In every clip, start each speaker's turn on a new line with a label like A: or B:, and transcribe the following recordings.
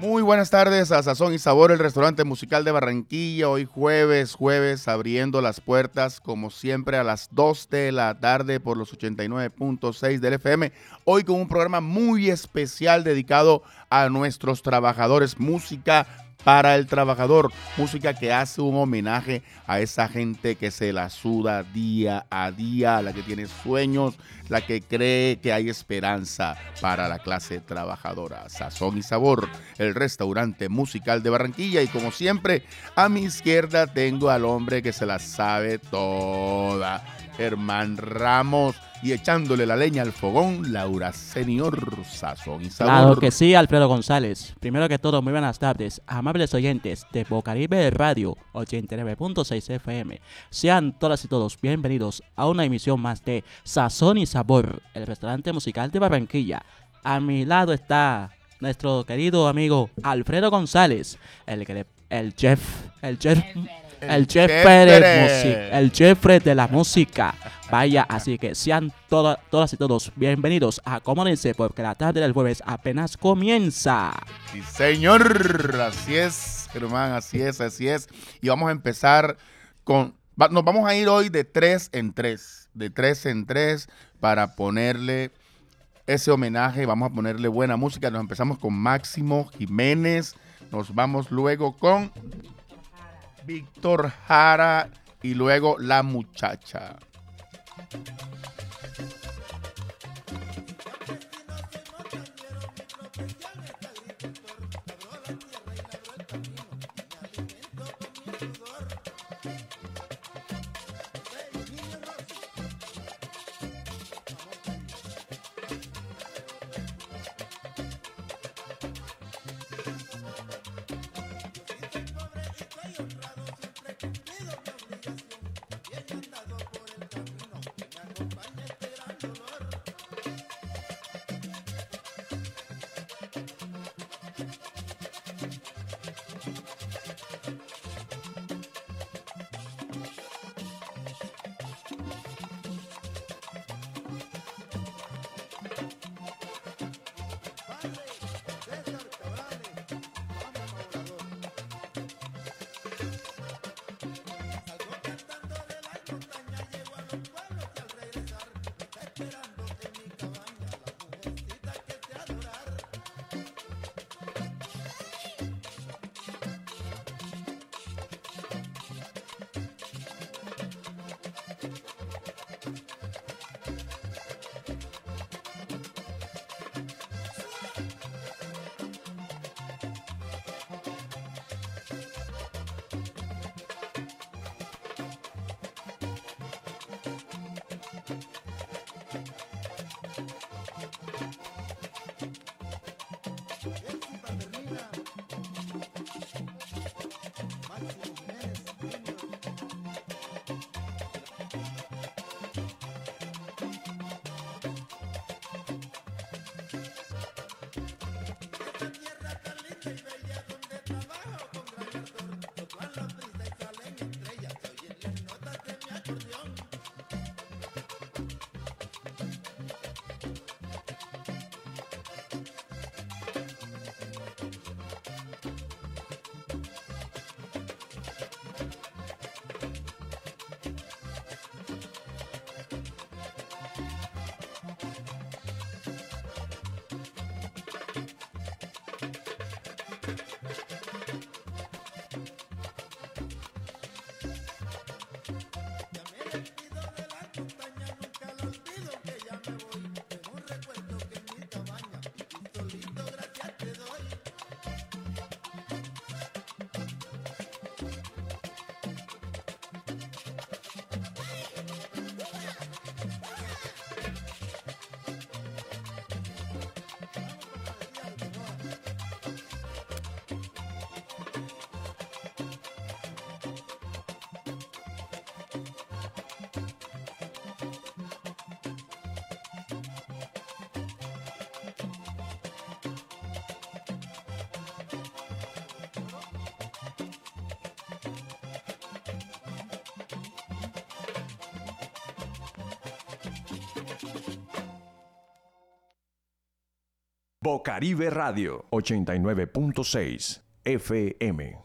A: Muy buenas tardes a Sazón y Sabor, el restaurante musical de Barranquilla. Hoy jueves, jueves, abriendo las puertas como siempre a las 2 de la tarde por los 89.6 del FM. Hoy con un programa muy especial dedicado a nuestros trabajadores, música para el trabajador. Música que hace un homenaje a esa gente que se la suda día a día, la que tiene sueños, la que cree que hay esperanza para la clase trabajadora. Sazón y Sabor, el restaurante musical de Barranquilla. Y como siempre, a mi izquierda tengo al hombre que se la sabe toda. Germán Ramos y echándole la leña al fogón, Laura Senior Sazón y Sabor.
B: Claro que sí, Alfredo González. Primero que todo, muy buenas tardes, amables oyentes de Bocaribe Radio 89.6 FM. Sean todas y todos bienvenidos a una emisión más de Sazón y Sabor, el restaurante musical de Barranquilla. A mi lado está nuestro querido amigo Alfredo González, el, que- el chef, el chef, el el chef de la música. Vaya, así que sean toda- todas y todos bienvenidos. Acomódense porque la tarde del jueves apenas comienza.
A: Sí, señor. Así es, Germán, así es, así es. Y vamos a empezar con. nos vamos a ir hoy de tres en tres. De tres en tres para ponerle ese homenaje. Vamos a ponerle buena música. Nos empezamos con Máximo Jiménez. Nos vamos luego con Víctor Jara. Y luego La Muchacha. baby.
C: Bocaribe Radio 89.6 FM.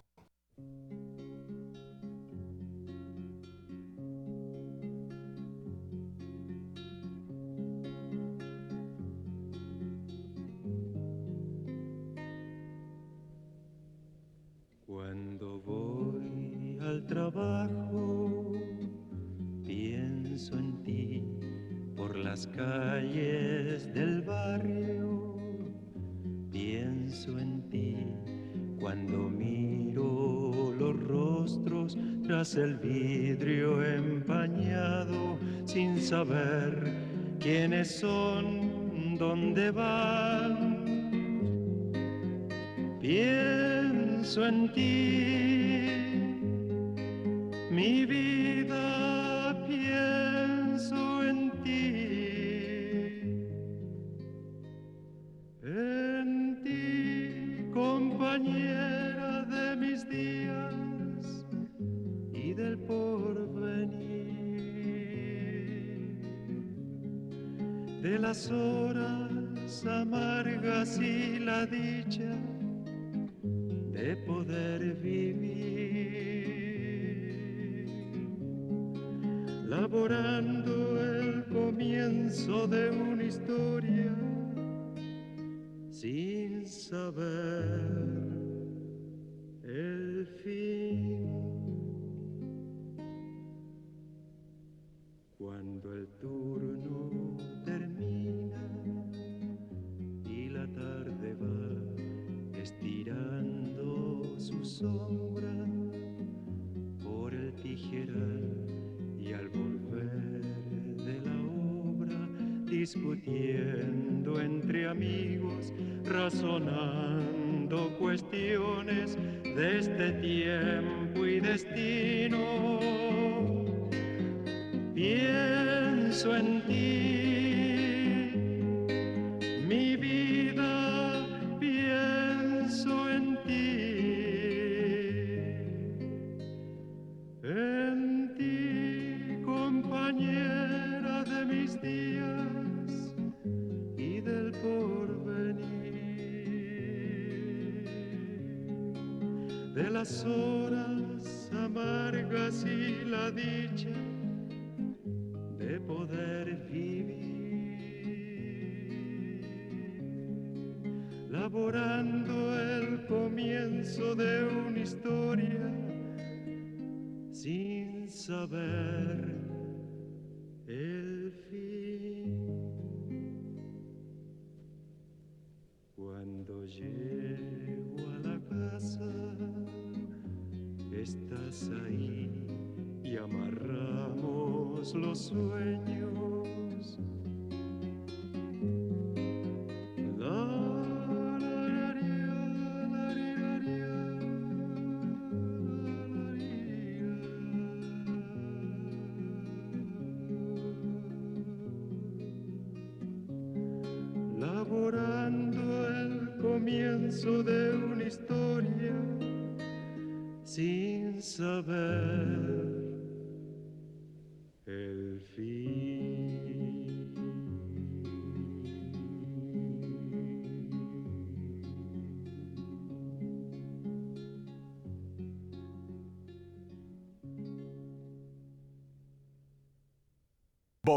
D: Cuando voy al trabajo, pienso en ti por las calles del barrio, pienso en ti cuando miro los rostros tras el vidrio empañado sin saber quiénes son, dónde van. Pienso en ti, mi vida, las horas amargas y la dicha Pienso en ti,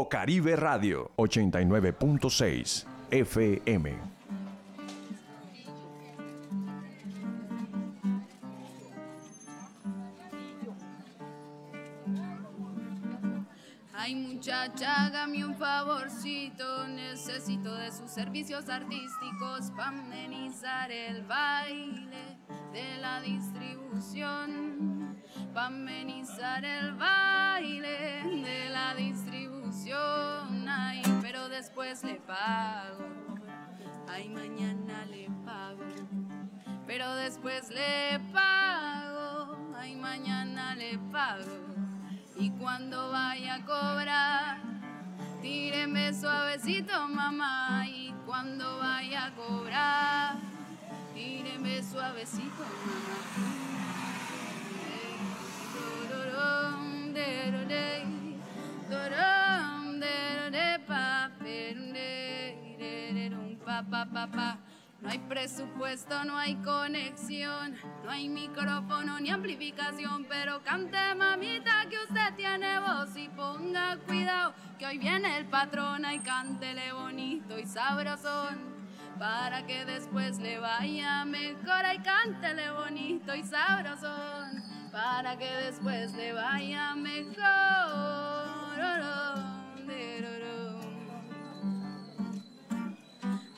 C: Bocaribe Radio 89.6 FM.
E: Ay muchacha, hágame un favorcito, necesito de sus servicios artísticos para amenizar el baile de la distribución, para amenizar el baile de la distribución. Ay, pero después le pago, ay mañana le pago, pero después le pago, ay mañana le pago. Y cuando vaya a cobrar, tíreme suavecito, mamá. Y cuando vaya a cobrar, tíreme suavecito, mamá. Dororón, No hay presupuesto, no hay conexión, no hay micrófono ni amplificación, pero cante mamita que usted tiene voz y ponga cuidado que hoy viene el patrón y cántele bonito y sabrosón. Para que después le vaya mejor y cántele bonito y sabrosón. Para que después le vaya mejor.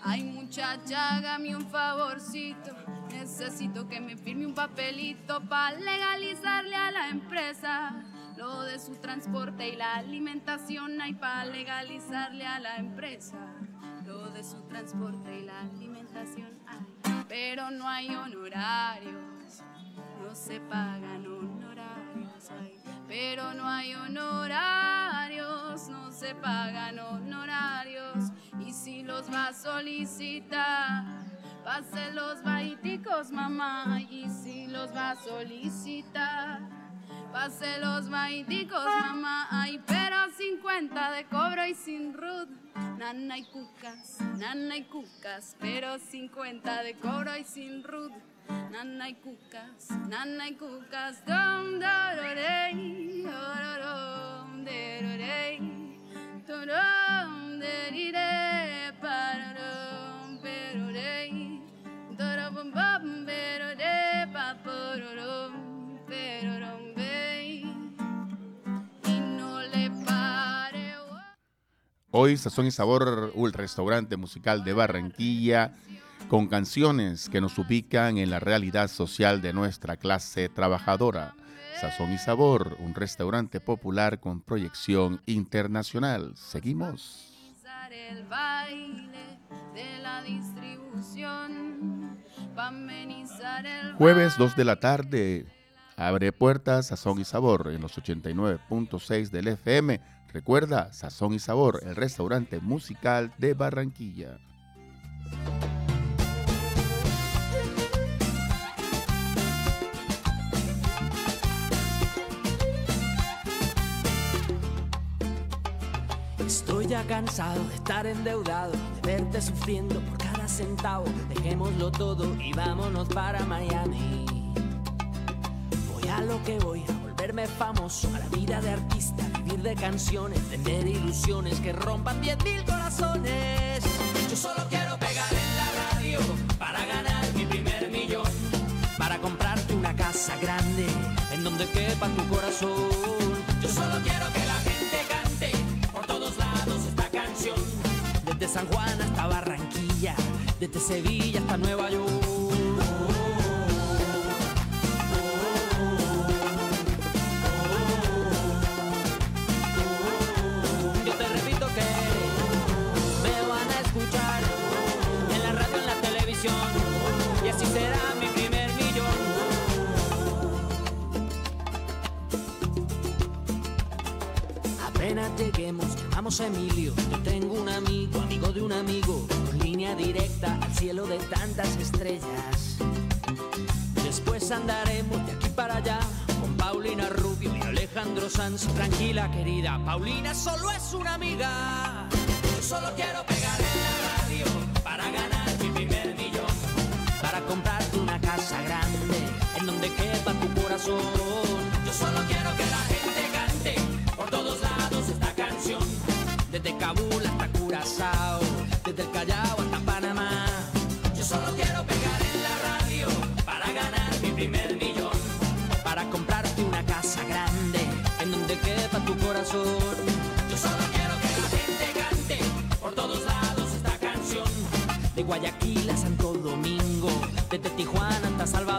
E: Ay muchacha, hágame un favorcito. Necesito que me firme un papelito para legalizarle a la empresa lo de su transporte y la alimentación. Hay para legalizarle a la empresa lo de su transporte y la alimentación. Ay, pero no hay honorarios, no se pagan honorarios. Pero no hay honorarios, no se pagan honorarios. Y si los va a solicitar, pase los baiticos, mamá. Y si los va a solicitar, pase los baiticos, mamá. Ay, pero 50 de cobro y sin root. Nana y cucas, nana y cucas, pero 50 de cobro y sin root. Nana y cucas, nana y cucas, dom, dororey, ororom, derorey, torom, derire,
A: Hoy Sazón y Sabor, el restaurante musical de Barranquilla, con canciones que nos ubican en la realidad social de nuestra clase trabajadora. Sazón y Sabor, un restaurante popular con proyección internacional. Seguimos.
E: el baile de la distribución, pa' amenizar el
A: Jueves 2 de la tarde, abre puertas Sazón y Sabor en los 89.6 del FM. Recuerda, Sazón y Sabor, el restaurante musical de Barranquilla.
F: Ya cansado de estar endeudado, de verte sufriendo por cada centavo. Dejémoslo todo y vámonos para Miami. Voy a lo que voy, a volverme famoso, a la vida de artista, vivir de canciones, vender ilusiones que rompan 10 mil corazones. Yo solo quiero pegar en la radio para ganar mi primer millón, para comprarte una casa grande en donde quepa tu corazón. Yo solo quiero que San Juan hasta Barranquilla, desde Sevilla hasta Nueva York. Emilio. Yo tengo un amigo, amigo de un amigo, con línea directa al cielo de tantas estrellas. Después andaremos de aquí para allá con Paulina Rubio y Alejandro Sanz. Tranquila, querida, Paulina solo es una amiga. Yo solo quiero pegar en la radio para ganar mi primer millón. Para comprarte una casa grande en donde quepa tu corazón. Desde Tijuana hasta Salvador.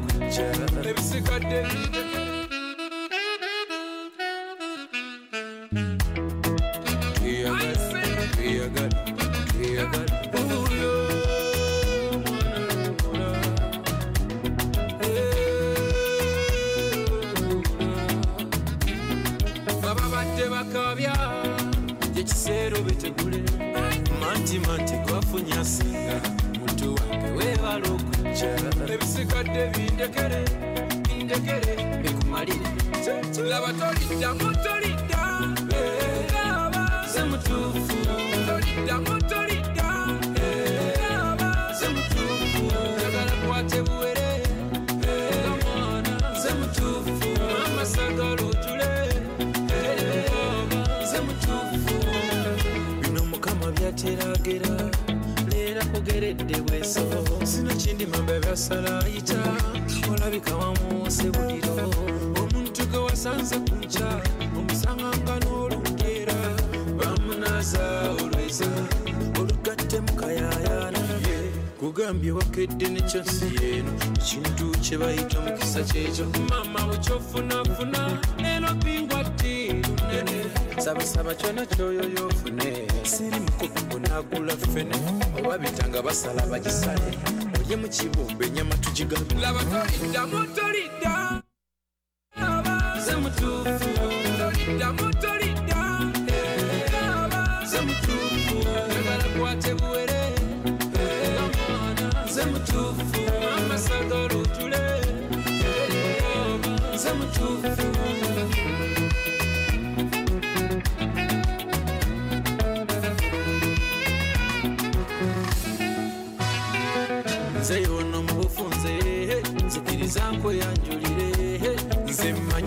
G: ebisikadde kyekyo mama bwekyofunafuna eno bingwa lunene sabasaba kyona kyoyoyofune siri mukubi gunagula fene. Oba bitanga basala bagisale olye mu kibumba enyama tugigabe laba toliddamu tolidda ze mutuufu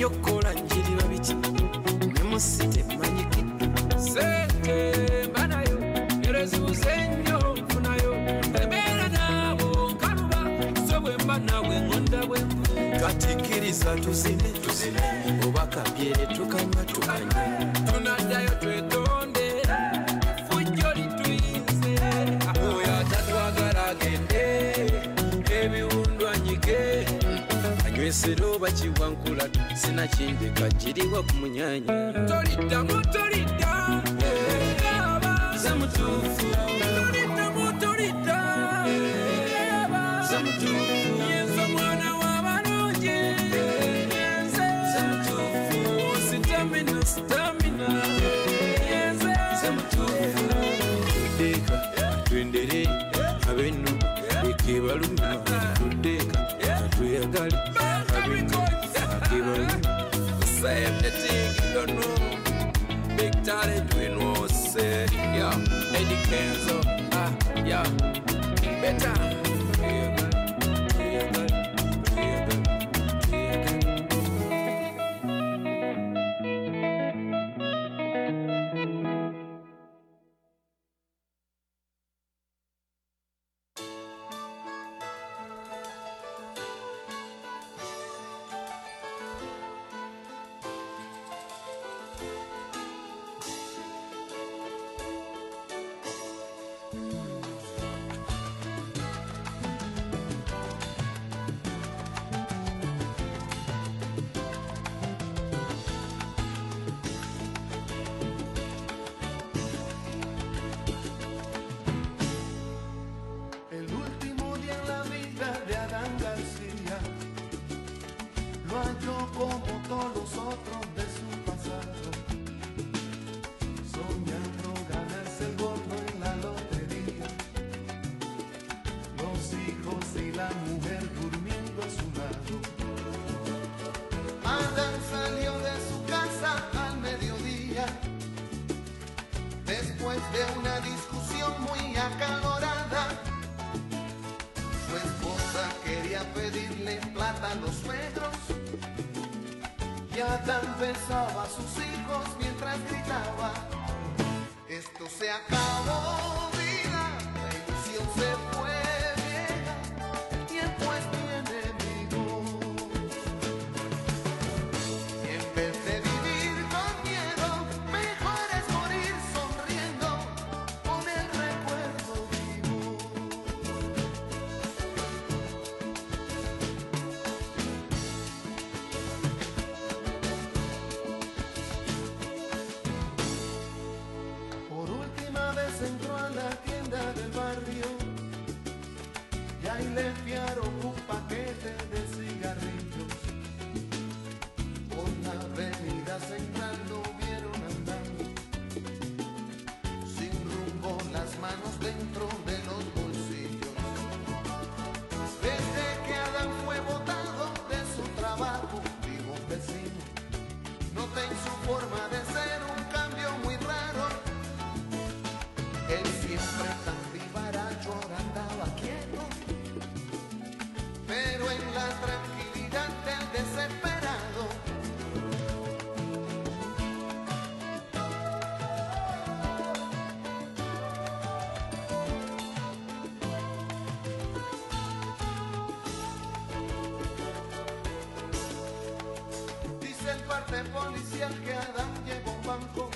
G: nnyo kukola njirira biki nemusi temanyike sente mbanayo erezibuze nnyo nfunayo embeera naabo nkaluba so bwe mba naawe ngonda bwe katikkiriza tuzine obubaka byere tukanya tukanya tunaddayo twetonde fujjo lituyinze. Oyo atatwagala agende ebiwundwanyike anywesero bakiwa ntula sina kindeka kiriwa ku munyanya toliddamu tolidda zemutuufu toliddamu tolidda zemutuufu twendere abenu ekebaluma tuteeka katweyagale thing, you don't know. Big talent, we know, say, yeah. Eddie Kenzo, ah, yeah. Better.
H: hacia que Adán llevó un banco.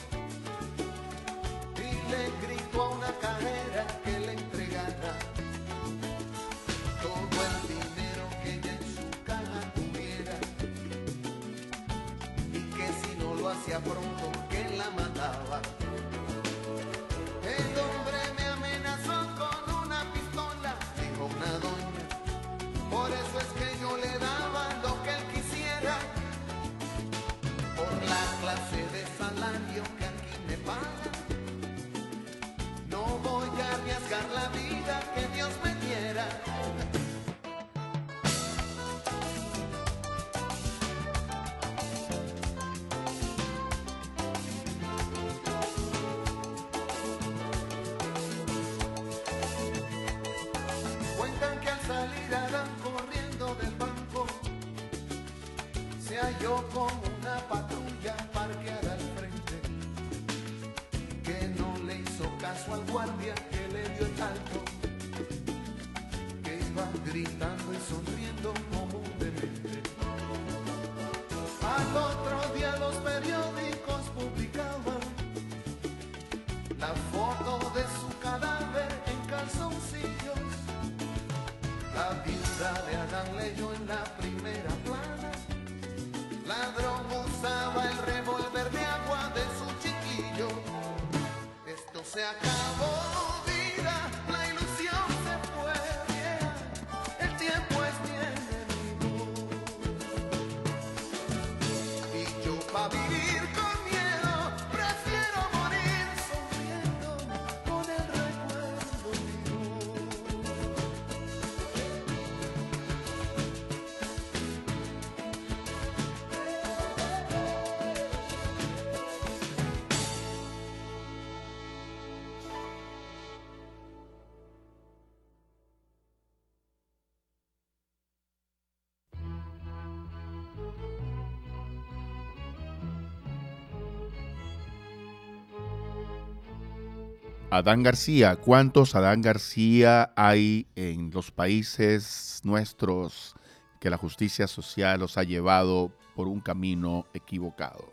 H: Adán
A: García, ¿cuántos Adán García hay en los países nuestros que la justicia social los ha llevado por un camino equivocado?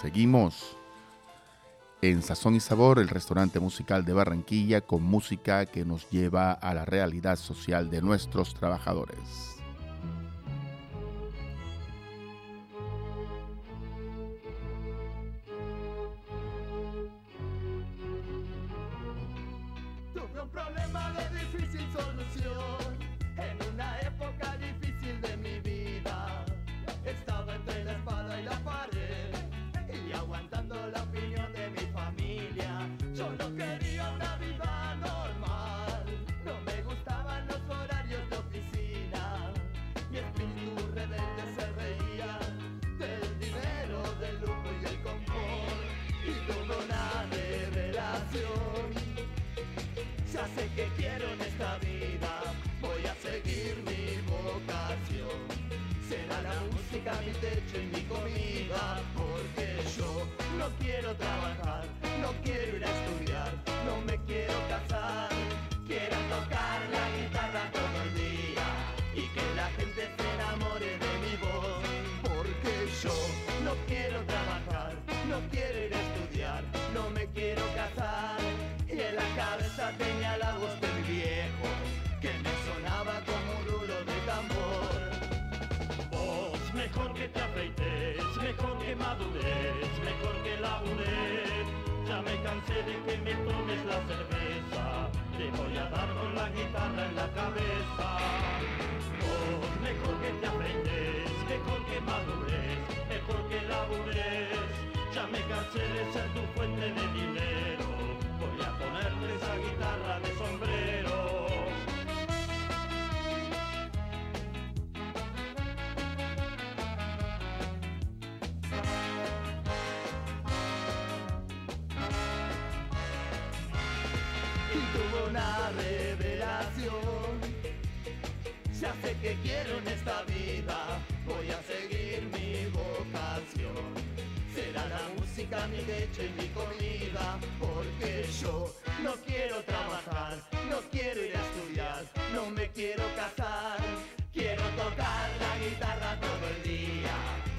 A: Seguimos en Sazón y Sabor, el restaurante musical de Barranquilla con música que nos lleva a la realidad social de nuestros trabajadores.
I: Madures, mejor que labures. Ya me cansé de ser tu fuente de dinero, voy a ponerte esa guitarra de sombrero.
J: y tuvo una revelación. Ya sé que quiero mi lecho y mi comida, porque yo no quiero trabajar, no quiero ir a estudiar, no me quiero casar. Quiero tocar la guitarra todo el día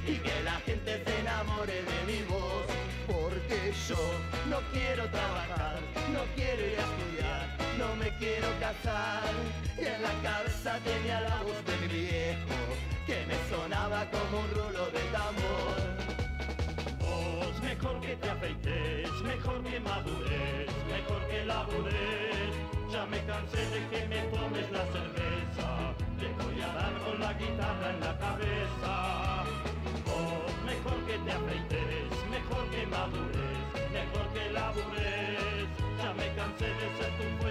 J: y que la gente se enamore de mi voz, porque yo no quiero trabajar, no quiero ir a estudiar, no me quiero casar. Y en la cabeza tenía la voz de mi viejo, que me sonaba como un rulo de tambor.
I: Mejor que te afeites, mejor que madures, mejor que labures. Ya me cansé de que me tomes la cerveza, te voy a dar con la guitarra en la cabeza. Vos, mejor que te afeites, mejor que madures, mejor que labures. Ya me cansé de ser tu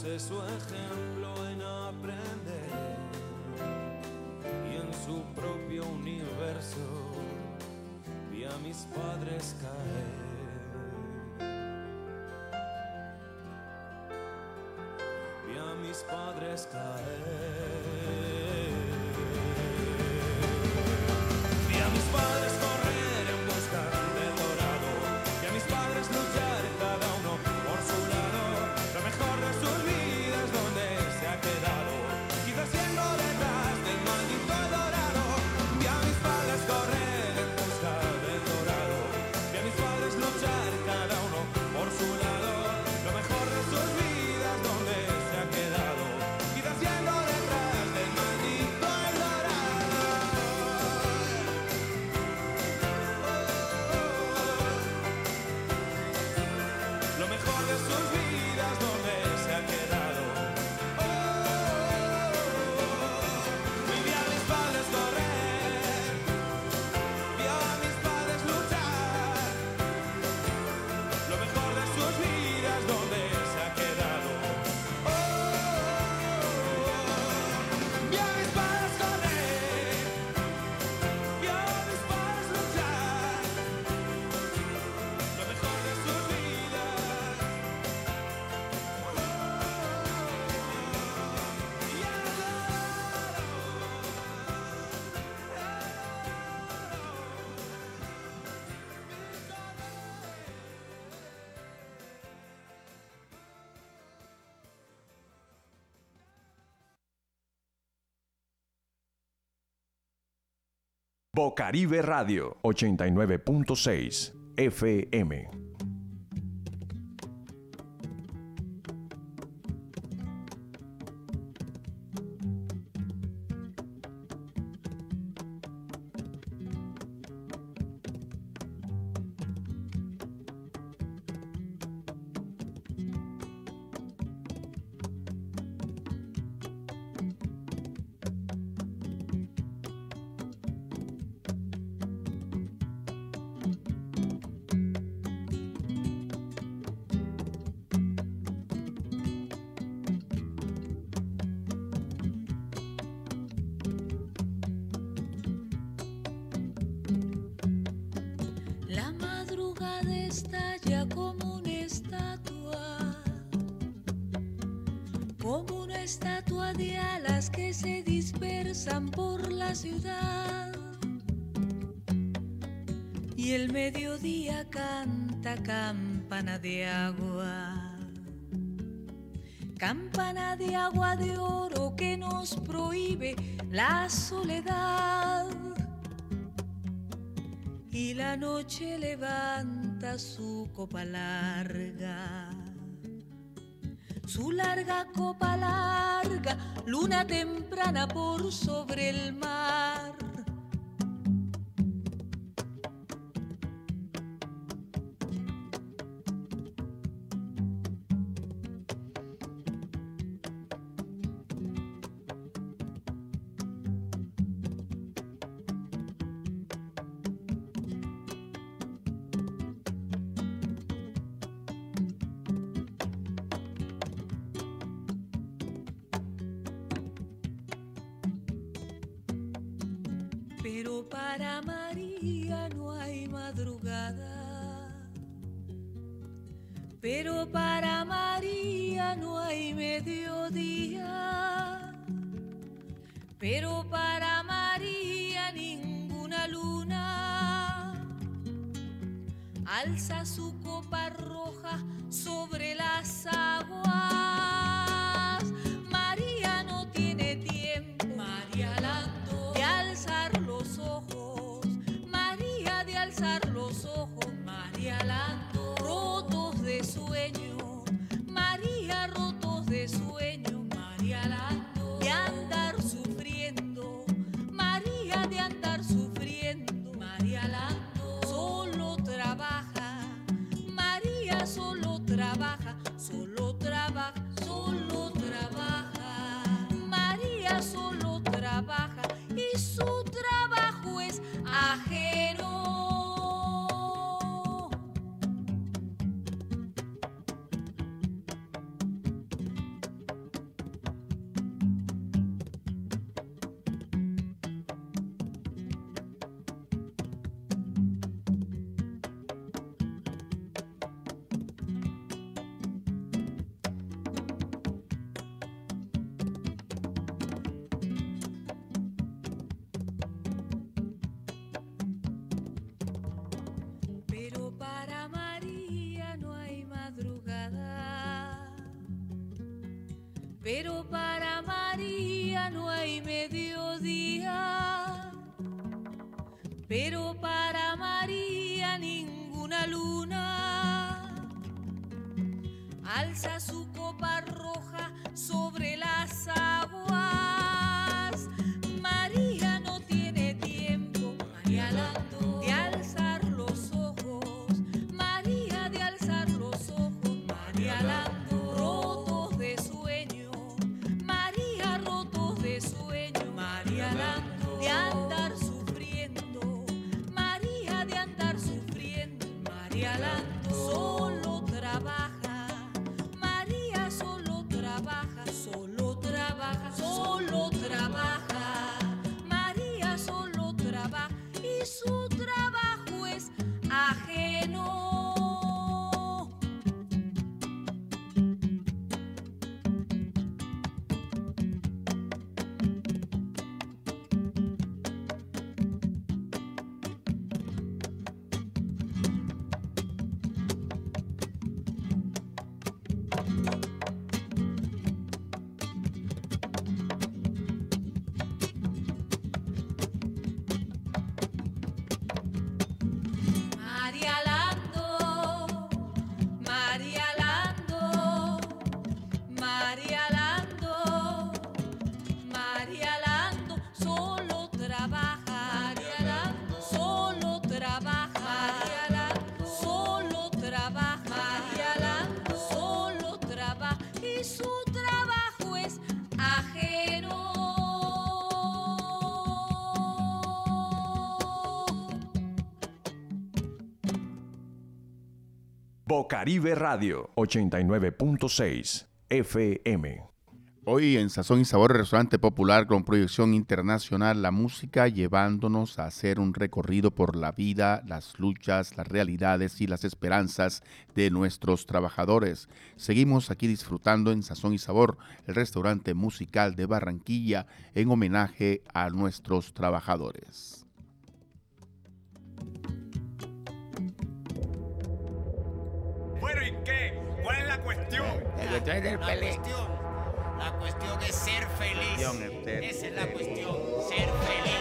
I: Usé su ejemplo en aprender. Y en su propio universo vi a mis padres caer. Vi a mis padres caer. Vi a mis padres correr
C: Bocaribe Radio 89.6 FM.
K: Madrugada estalla como una estatua, como una estatua de alas que se dispersan por la ciudad. Y el mediodía canta campana de agua, campana de agua de oro que nos prohíbe la soledad. Y la noche levanta su copa larga. Su larga copa larga, luna temprana por sobre el mar. Pero para María no hay madrugada. Pero para María no hay mediodía. Pero para María ninguna luna alza su copa roja sobre las aguas. Pero para María ninguna luna alza su copa roja sobre las aguas.
C: Bocaribe Radio 89.6 FM.
A: Hoy en Sazón y Sabor, restaurante popular con proyección internacional, la música llevándonos a hacer un recorrido por la vida, las luchas, las realidades y las esperanzas de nuestros trabajadores. Seguimos aquí disfrutando en Sazón y Sabor, el restaurante musical de Barranquilla, en homenaje a nuestros trabajadores.
L: Cuestión?
M: La cuestión, la cuestión es ser feliz.
A: Es ser
M: Esa es la cuestión, ser feliz.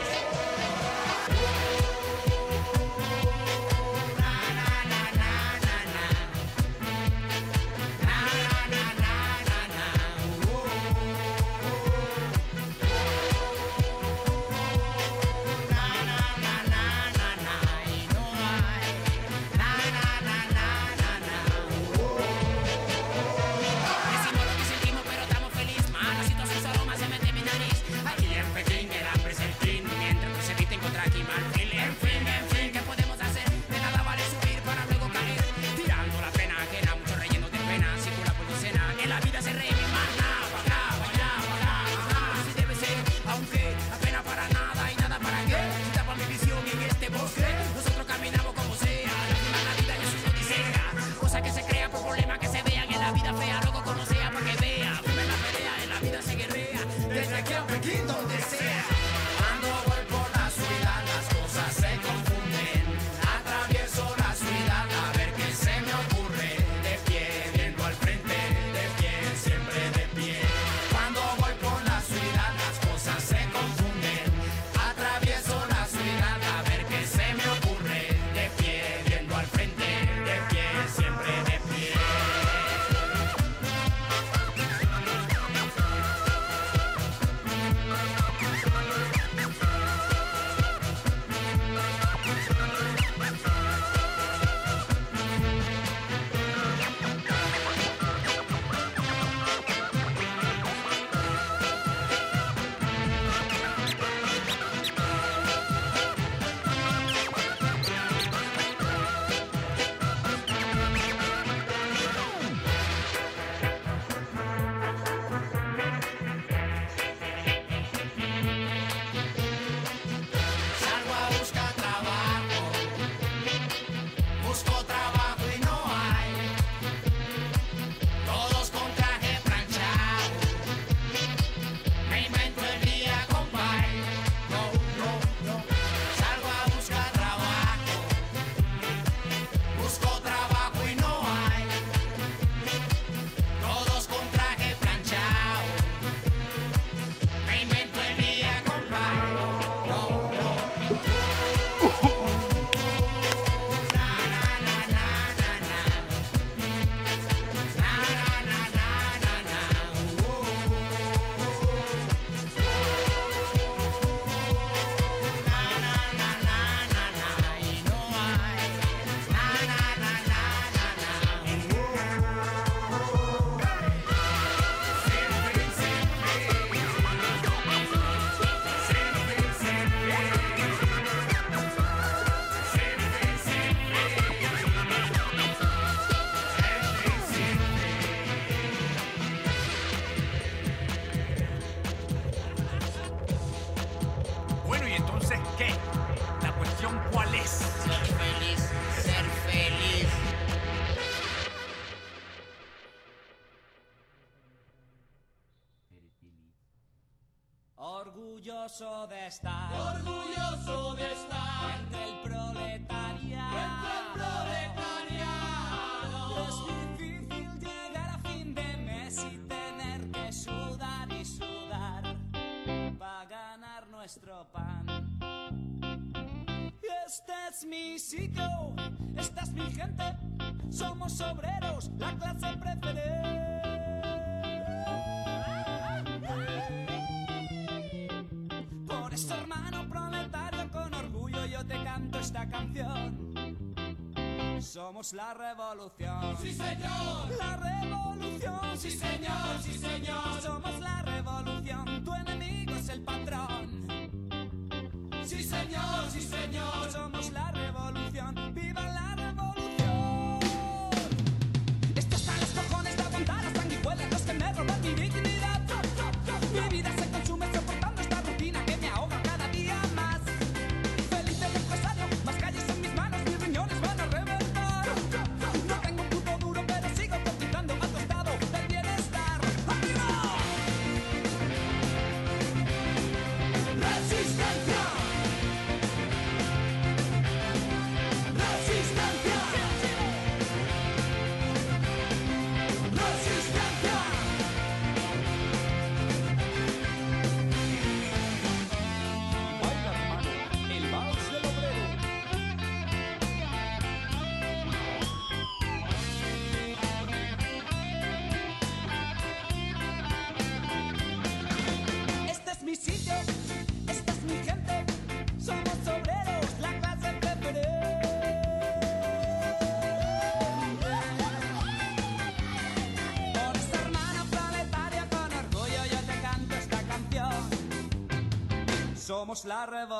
N: la revolución.
O: Sí, señor.
N: La revolución.
O: Sí, señor, sí, señor.
N: Somos la revolución, tu enemigo es el patrón.
O: Sí, señor, sí, señor.
N: Somos la revolución, viva la somos la revolución.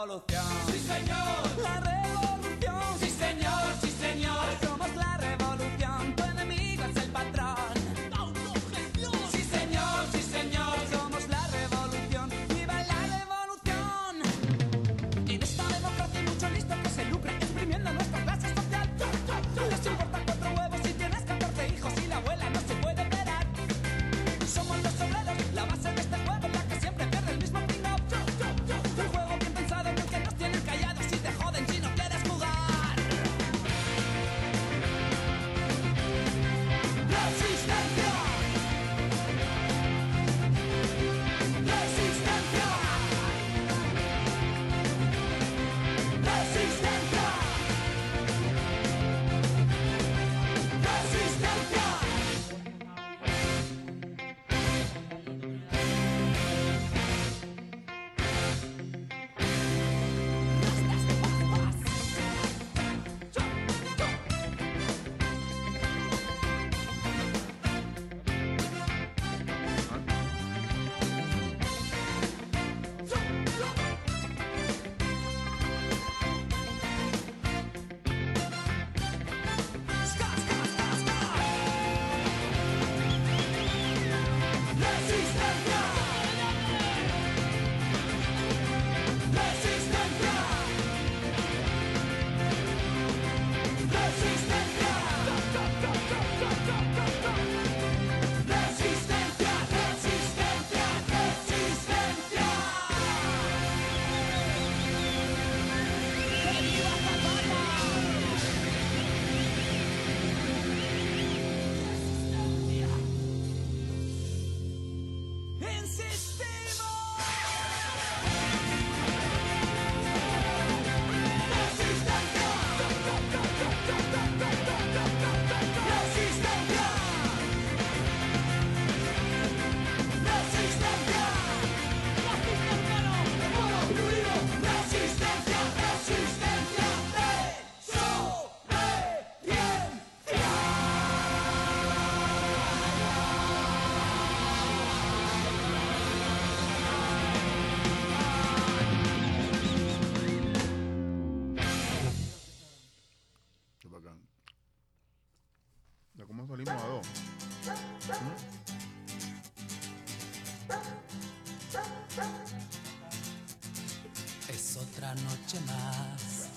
N: Es otra noche más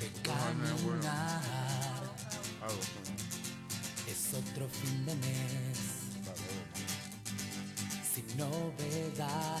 N: de caminar. Es otro fin de mes sin
P: novedad.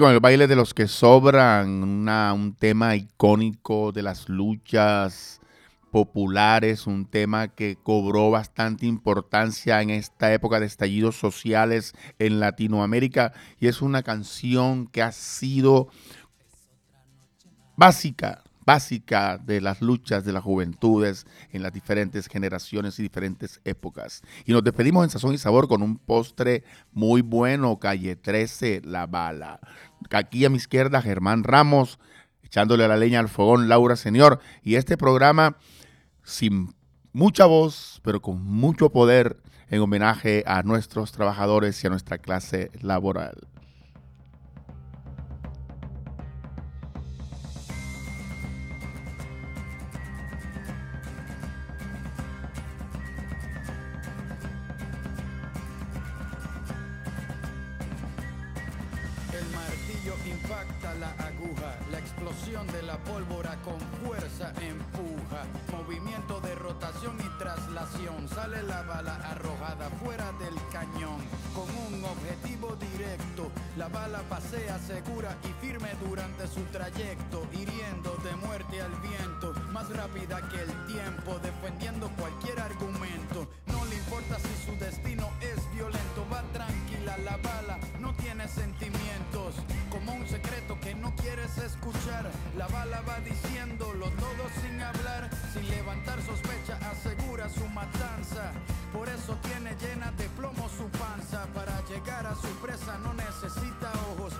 P: con
A: el baile de los que sobran, una- un tema icónico de las luchas populares, un tema que cobró bastante importancia en esta época de estallidos sociales en Latinoamérica y es una canción que ha sido básica, básica de las luchas de las juventudes en las diferentes generaciones y diferentes épocas. Y nos despedimos en Sazón y Sabor con un postre muy bueno, Calle 13, La Bala. Aquí a mi izquierda, Germán Ramos, echándole la leña al fogón, Laura Señor. Y este programa, sin mucha voz, pero con mucho poder, en homenaje a nuestros trabajadores y a nuestra clase laboral.
Q: Explosión de la pólvora con fuerza empuja. Movimiento de rotación y traslación, sale la bala arrojada fuera del cañón. Con un objetivo directo, la bala pasea segura y firme durante su trayecto, hiriendo de muerte al viento, más rápida que el tiempo, defendiendo cualquier argumento. No le importa si su destino es violento, va tranquila la bala, no tiene sentimientos, quieres escuchar. La bala va diciéndolo todo sin hablar, sin levantar sospecha, asegura su matanza. Por eso tiene llena de plomo su panza. Para llegar a su presa no necesita ojos,